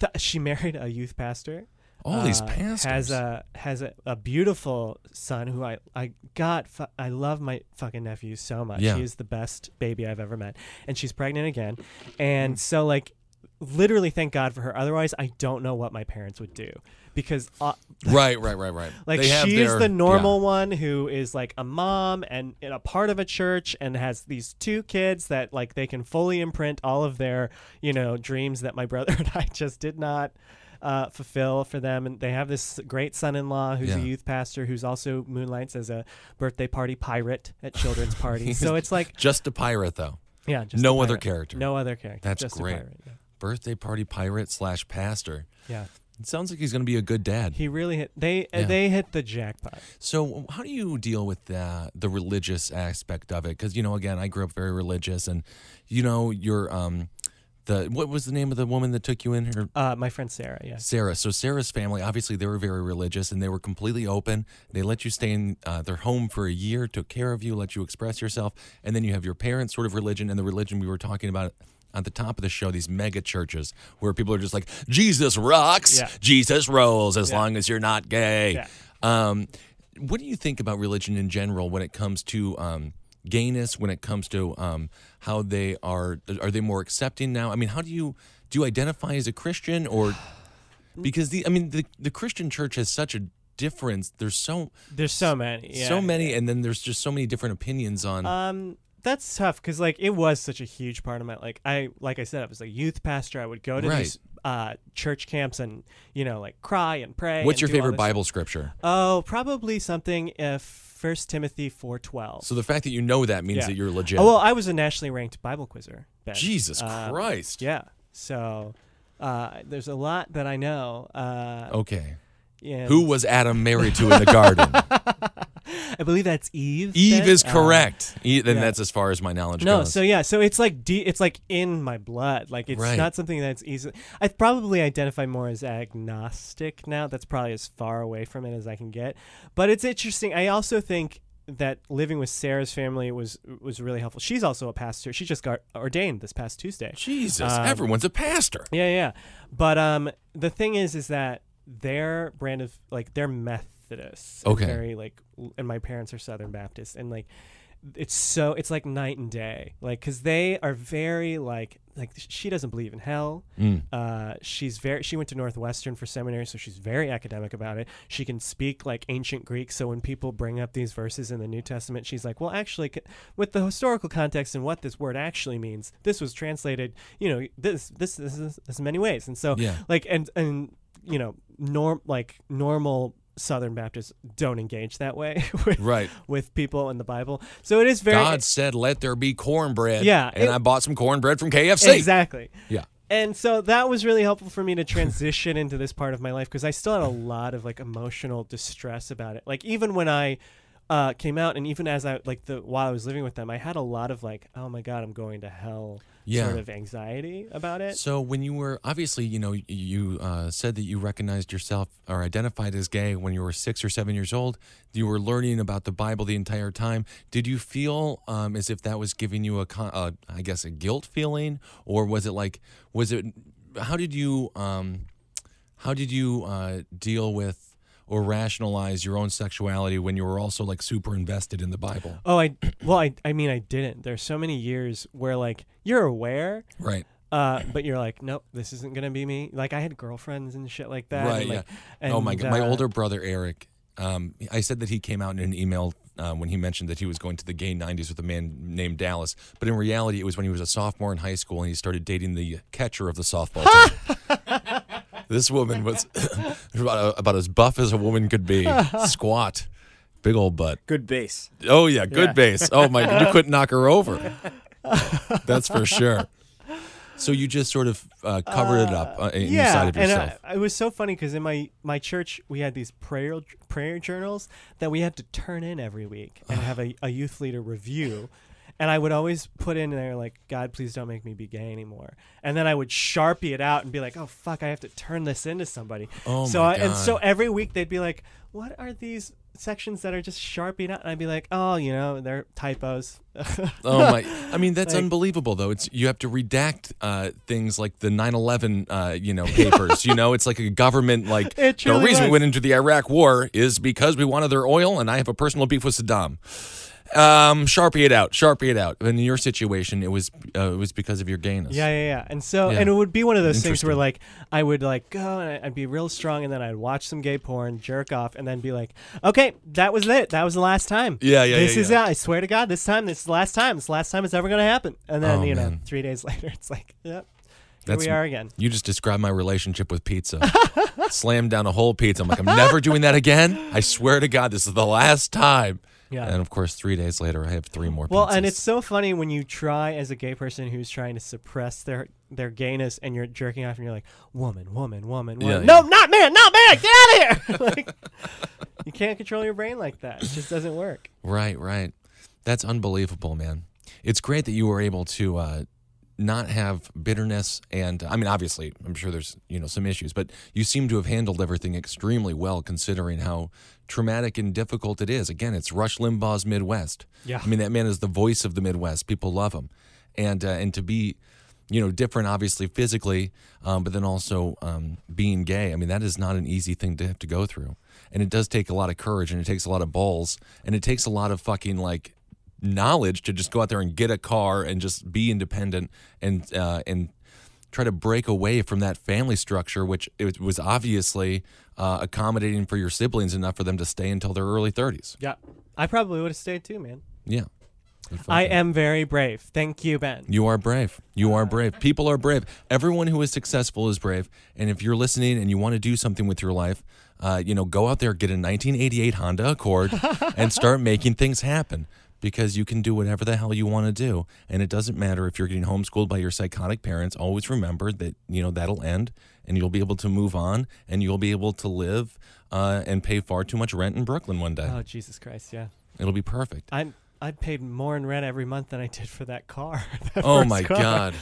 S2: th- she married a youth pastor.
S4: All these
S2: uh,
S4: pastors.
S2: has a has a, a beautiful son who I I got. Fu- I love my fucking nephew so much.
S4: Yeah.
S2: He is the best baby I've ever met. And she's pregnant again. And so like. Literally, thank God for her. Otherwise, I don't know what my parents would do, because uh,
S4: right, right, right, right.
S2: like
S4: They
S2: she's
S4: their-
S2: the normal
S4: yeah.
S2: one who is like a mom and in a part of a church and has these two kids that like they can fully imprint all of their you know dreams that my brother and I just did not uh, fulfill for them and they have this great son-in-law who's
S4: Yeah.
S2: a youth pastor who's also moonlights as a birthday party pirate at children's parties so it's like
S4: Just a pirate, though.
S2: yeah just
S4: No other character.
S2: no other character
S4: That's
S2: just
S4: great.
S2: a pirate yeah.
S4: Birthday party pirate slash pastor.
S2: yeah
S4: It sounds like he's going to be a good dad.
S2: he really hit they
S4: Yeah.
S2: they hit the jackpot
S4: So, how do you deal with the the religious aspect of it? Because you know, again, I grew up very religious, and you know, your um, the what was the name of the woman that took you in? Her
S2: uh my friend Sarah yeah
S4: Sarah. So Sarah's family, obviously, they were very religious, and they were completely open. They let you stay in uh, their home for a year, took care of you, let you express yourself, and then you have your parents' sort of religion and the religion we were talking about. At the top of the show, these mega churches where people are just like, Jesus rocks,
S2: Yeah.
S4: Jesus rolls, as
S2: Yeah.
S4: long as you're not gay.
S2: Yeah.
S4: Um, what do you think about religion in general when it comes to um, gayness? When it comes to um, how they are, are they more accepting now? I mean, how do you do you identify as a Christian or because the I mean the the Christian church has such a difference. There's so
S2: there's so many yeah.
S4: so many, and then there's just so many different opinions on.
S2: Um, that's tough because like it was such a huge part of my like I like I said I was a youth pastor. I would go to
S4: Right.
S2: these uh church camps and you know like cry and pray.
S4: What's
S2: and
S4: your favorite
S2: this-
S4: Bible scripture?
S2: Oh, probably something if First Timothy four twelve.
S4: So the fact that you know that means
S2: Yeah.
S4: that you're legit.
S2: Oh, well, I was a nationally ranked Bible quizzer. Ben.
S4: Jesus
S2: Um,
S4: Christ.
S2: Yeah. So uh, there's a lot that I know. Uh,
S4: Okay.
S2: Yeah.
S4: Who was Adam married to in the garden?
S2: I believe that's Eve.
S4: Eve is
S2: Uh,
S4: correct. E- then
S2: yeah.
S4: that's as far as my knowledge goes.
S2: No,
S4: goes.
S2: so yeah, so it's like de- it's like in my blood. Like it's
S4: Right.
S2: not something that's easy. I probably identify more as agnostic now. That's probably as far away from it as I can get. But it's interesting. I also think that living with Sarah's family was was really helpful. She's also a pastor. She just got ordained this past Tuesday.
S4: Jesus,
S2: Um,
S4: everyone's a pastor.
S2: Yeah, yeah. But um, the thing is, is that their brand of like they're Methodists.
S4: Okay.
S2: Very like, and my parents are Southern Baptists, and like, it's so it's like night and day. Like, cause they are very like like she doesn't believe in hell.
S4: Mm.
S2: Uh, she's very she went to Northwestern for seminary, so she's very academic about it. She can speak like ancient Greek, so when people bring up these verses in the New Testament, she's like, well, actually, with the historical context and what this word actually means, this was translated, you know, this this this is this many ways, and so
S4: Yeah.
S2: like and and you know, norm like normal. Southern Baptists don't engage that way with,
S4: Right.
S2: with people in the Bible, so it is very
S4: God said, "Let there be cornbread."
S2: Yeah,
S4: and
S2: it-
S4: I bought some cornbread from KFC.
S2: exactly.
S4: Yeah.
S2: And so that was really helpful for me to transition into this part of my life because I still had a lot of like emotional distress about it. Like even when I uh, came out, and even as I like the while I was living with them, I had a lot of like, oh my god, I'm going to hell,
S4: Yeah.
S2: sort of anxiety about it.
S4: So when you were obviously, you know, you uh, said that you recognized yourself or identified as gay when you were six or seven years old. You were learning about the Bible the entire time. Did you feel um, as if that was giving you a, con- uh, I guess, a guilt feeling, or was it like, was it? How did you, um, how did you uh, deal with or rationalize your own sexuality when you were also like super invested in the Bible?
S2: Oh, I well, I I mean, I didn't. There's so many years where like you're aware,
S4: Right.
S2: uh, but you're like, nope, this isn't gonna be me. Like I had girlfriends and shit like that.
S4: Right,
S2: and, like,
S4: yeah. oh my
S2: and,
S4: god, my
S2: uh,
S4: older brother Eric. Um, I said that he came out in an email uh, when he mentioned that he was going to the gay '90s with a man named Dallas, but in reality, it was when he was a sophomore in high school and he started dating the catcher of the softball team. this woman was about, about as buff as a woman could be, squat, big old butt.
S3: Good base.
S4: Oh yeah, good
S3: Yeah.
S4: base. Oh my, you couldn't knock her over. That's for sure. So you just sort of uh, covered it up uh, inside
S2: yeah,
S4: of yourself.
S2: and uh, it was so funny because in my my church we had these prayer prayer journals that we had to turn in every week and have a, a youth leader review. And I would always put in there like, God, please don't make me be gay anymore. And then I would sharpie it out and be like, Oh fuck, I have to turn this into somebody.
S4: Oh
S2: so
S4: my
S2: I, and so every week they'd be like, What are these sections that are just sharpie out? And I'd be like, Oh, you know, they're typos.
S4: Oh my! I mean, that's
S2: Like-
S4: unbelievable, though. It's you have to redact uh, things like the 9/11, uh, you know, papers. you know, it's like a government like the reason we went into the Iraq War is because we wanted their oil, and I have a personal beef with Saddam. Um, sharpie it out, sharpie it out. In your situation, it was uh, it was because of your gayness.
S2: Yeah, yeah, yeah. And so,
S4: Yeah.
S2: and it would be one of those things where, like, I would like go and I'd be real strong, and then I'd watch some gay porn, jerk off, and then be like, "Okay, that was it. That was the last time.
S4: Yeah, yeah,
S2: This
S4: yeah,
S2: is
S4: yeah.
S2: it. I swear to God, this time, this is the last time. This is the last time it's ever gonna happen." And then,
S4: Oh,
S2: you know,
S4: man.
S2: three days later, it's like, "Yep, here
S4: That's-
S2: we are again."
S4: You just described my relationship with pizza. Slammed down a whole pizza. I'm like, I'm never doing that again. I swear to God, this is the last time.
S2: Yeah.
S4: And of course, three days later, I have three more.
S2: Well, and it's so funny when you try as a gay person who's trying to suppress their their gayness, and you're jerking off, and you're like, "Woman, woman, woman, woman."
S4: yeah.
S2: No, not man, not man. Get out of here! like, you can't control your brain like that. It just doesn't work.
S4: Right, right. That's unbelievable, man. It's great that you were able to uh, not have bitterness, and I mean, obviously, I'm sure there's you know some issues, but you seem to have handled everything extremely well, considering how traumatic and difficult it is. Again, it's Rush Limbaugh's Midwest.
S2: Yeah.
S4: I mean, that man is the voice of the Midwest. People love him, and uh, and to be you know different obviously physically um, but then also um, being gay i mean that is not an easy thing to have to go through and it does take a lot of courage and it takes a lot of balls and it takes a lot of fucking like knowledge to just go out there and get a car and just be independent and uh, and try to break away from that family structure which it was obviously uh, accommodating for your siblings enough for them to stay until their early 30s
S2: Yeah, I probably would have stayed too, man.
S4: yeah
S2: I am very brave. Thank you, Ben.
S4: You are brave. You are brave. People are brave. Everyone who is successful is brave. And if you're listening and you want to do something with your life, uh, you know, go out there, get a 1988 Honda Accord, and start making things happen. Because you can do whatever the hell you want to do, and it doesn't matter if you're getting homeschooled by your psychotic parents. Always remember that you know that'll end, and you'll be able to move on, and you'll be able to live uh, and pay far too much rent in Brooklyn one day.
S2: Oh Jesus Christ! Yeah,
S4: It'll be perfect.
S2: I I paid more in rent every month than I did for that car. that
S4: Oh my
S2: car.
S4: god.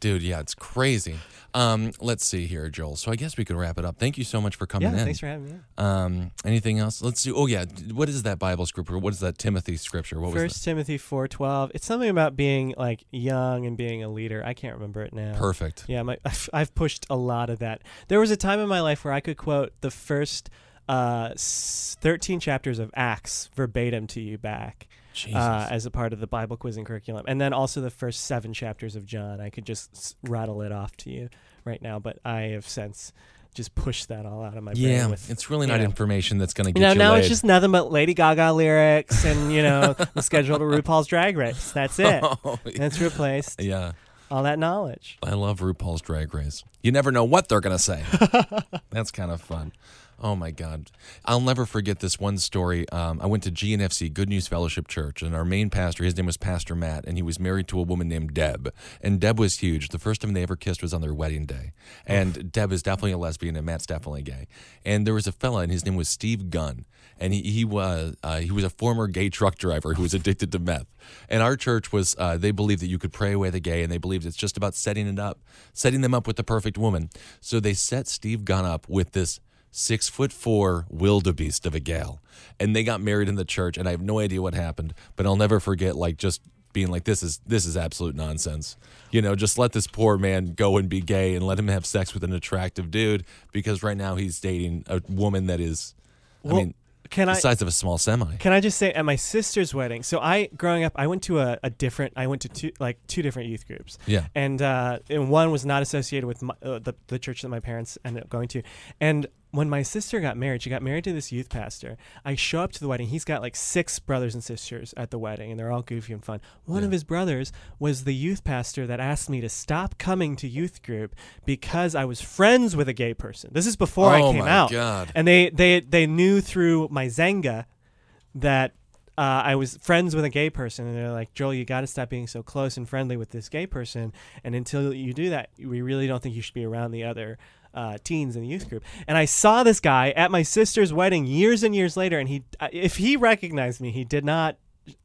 S4: Dude, yeah, it's crazy. Um, let's see here, Joel. So I guess we could wrap it up. Thank you so much for coming
S2: Yeah,
S4: in.
S2: thanks for having me.
S4: Um, anything else? Let's see. Oh yeah, what is that Bible scripture? What is that Timothy scripture? What was
S2: First Timothy four twelve. It's something about being like young and being a leader. I can't remember it now.
S4: Perfect.
S2: Yeah, my I've pushed a lot of that. There was a time in my life where I could quote the first uh, thirteen chapters of Acts verbatim to you back. Uh, as a part of the Bible quizzing curriculum, and then also the first seven chapters of John. I could just s- rattle it off to you right now, but I have since just pushed that all out of my
S4: yeah,
S2: brain. With,
S4: it's really not
S2: know.
S4: information that's going to
S2: You
S4: get
S2: know,
S4: you
S2: now
S4: laid.
S2: it's just nothing but Lady Gaga lyrics and you know the schedule to RuPaul's Drag Race. That's it.
S4: Oh,
S2: it's replaced
S4: yeah.
S2: all that knowledge.
S4: I love RuPaul's Drag Race. You never know what they're going to say. That's kind of fun. Oh my God. I'll never forget this one story. Um, I went to GNFC, Good News Fellowship Church, and our main pastor, his name was Pastor Matt, and he was married to a woman named Deb. And Deb was huge. The first time they ever kissed was on their wedding day. And Deb is definitely a lesbian, and Matt's definitely gay. And there was a fella, and his name was Steve Gunn. And he, he was uh, he was a former gay truck driver who was addicted to meth. And our church was uh, they believed that you could pray away the gay, and they believed it's just about setting it up, setting them up with the perfect woman. So they set Steve Gunn up with this six foot four wildebeest of a gal, and they got married in the church. And I have no idea what happened, but I'll never forget like just being like this is this is absolute nonsense. You know, just let this poor man go and be gay and let him have sex with an attractive dude because right now he's dating a woman that is, I mean,
S2: Can
S4: the
S2: I
S4: size of a small semi.
S2: can I just say at my sister's wedding? So I growing up, I went to a, a different. I went to two like two different youth groups.
S4: Yeah.
S2: and uh, and one was not associated with my, uh, the the church that my parents ended up going to. And when my sister got married, she got married to this youth pastor. I show up to the wedding. He's got like six brothers and sisters at the wedding, and they're all goofy and fun. One of his brothers was the youth pastor that asked me to stop coming to youth group because I was friends with a gay person. This is before I
S4: Oh
S2: came
S4: my
S2: out,
S4: God.
S2: and they they they knew through my Xanga that uh, I was friends with a gay person, and they're like, Joel, you got to stop being so close and friendly with this gay person. And until you do that, we really don't think you should be around the other uh, teens in the youth group. And I saw this guy at my sister's wedding years and years later, and he, uh, if he recognized me, he did not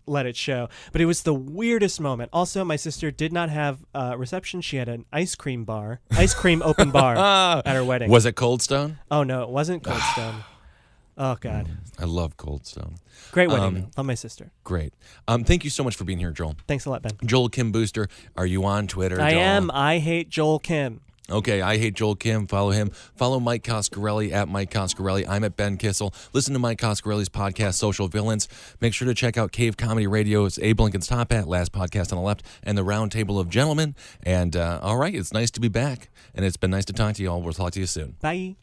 S2: let it show. But it was the weirdest moment. Also, my sister did not have uh, reception; she had an ice cream bar, ice cream open bar at her wedding.
S4: Was it Cold Stone?
S2: oh no, it wasn't Cold Stone. Oh God,
S4: I love Cold Stone.
S2: great wedding.
S4: Um,
S2: though. Love my sister.
S4: Great. Um, thank you so much for being here, Joel.
S2: Thanks a lot, Ben.
S4: Joel Kim Booster, are you on Twitter?
S2: I
S4: Joel?
S2: am. I hate Joel Kim.
S4: Okay, I hate Joel Kim. Follow him. Follow Mike Coscarelli at Mike Coscarelli. I'm at Ben Kissel. Listen to Mike Coscarelli's podcast, Social Villains. Make sure to check out Cave Comedy Radio. It's Abe Lincoln's Top Hat, last podcast on the left, and the Round Table of Gentlemen. And uh, all right, it's nice to be back, and it's been nice to talk to you all. We'll talk to you soon.
S2: Bye.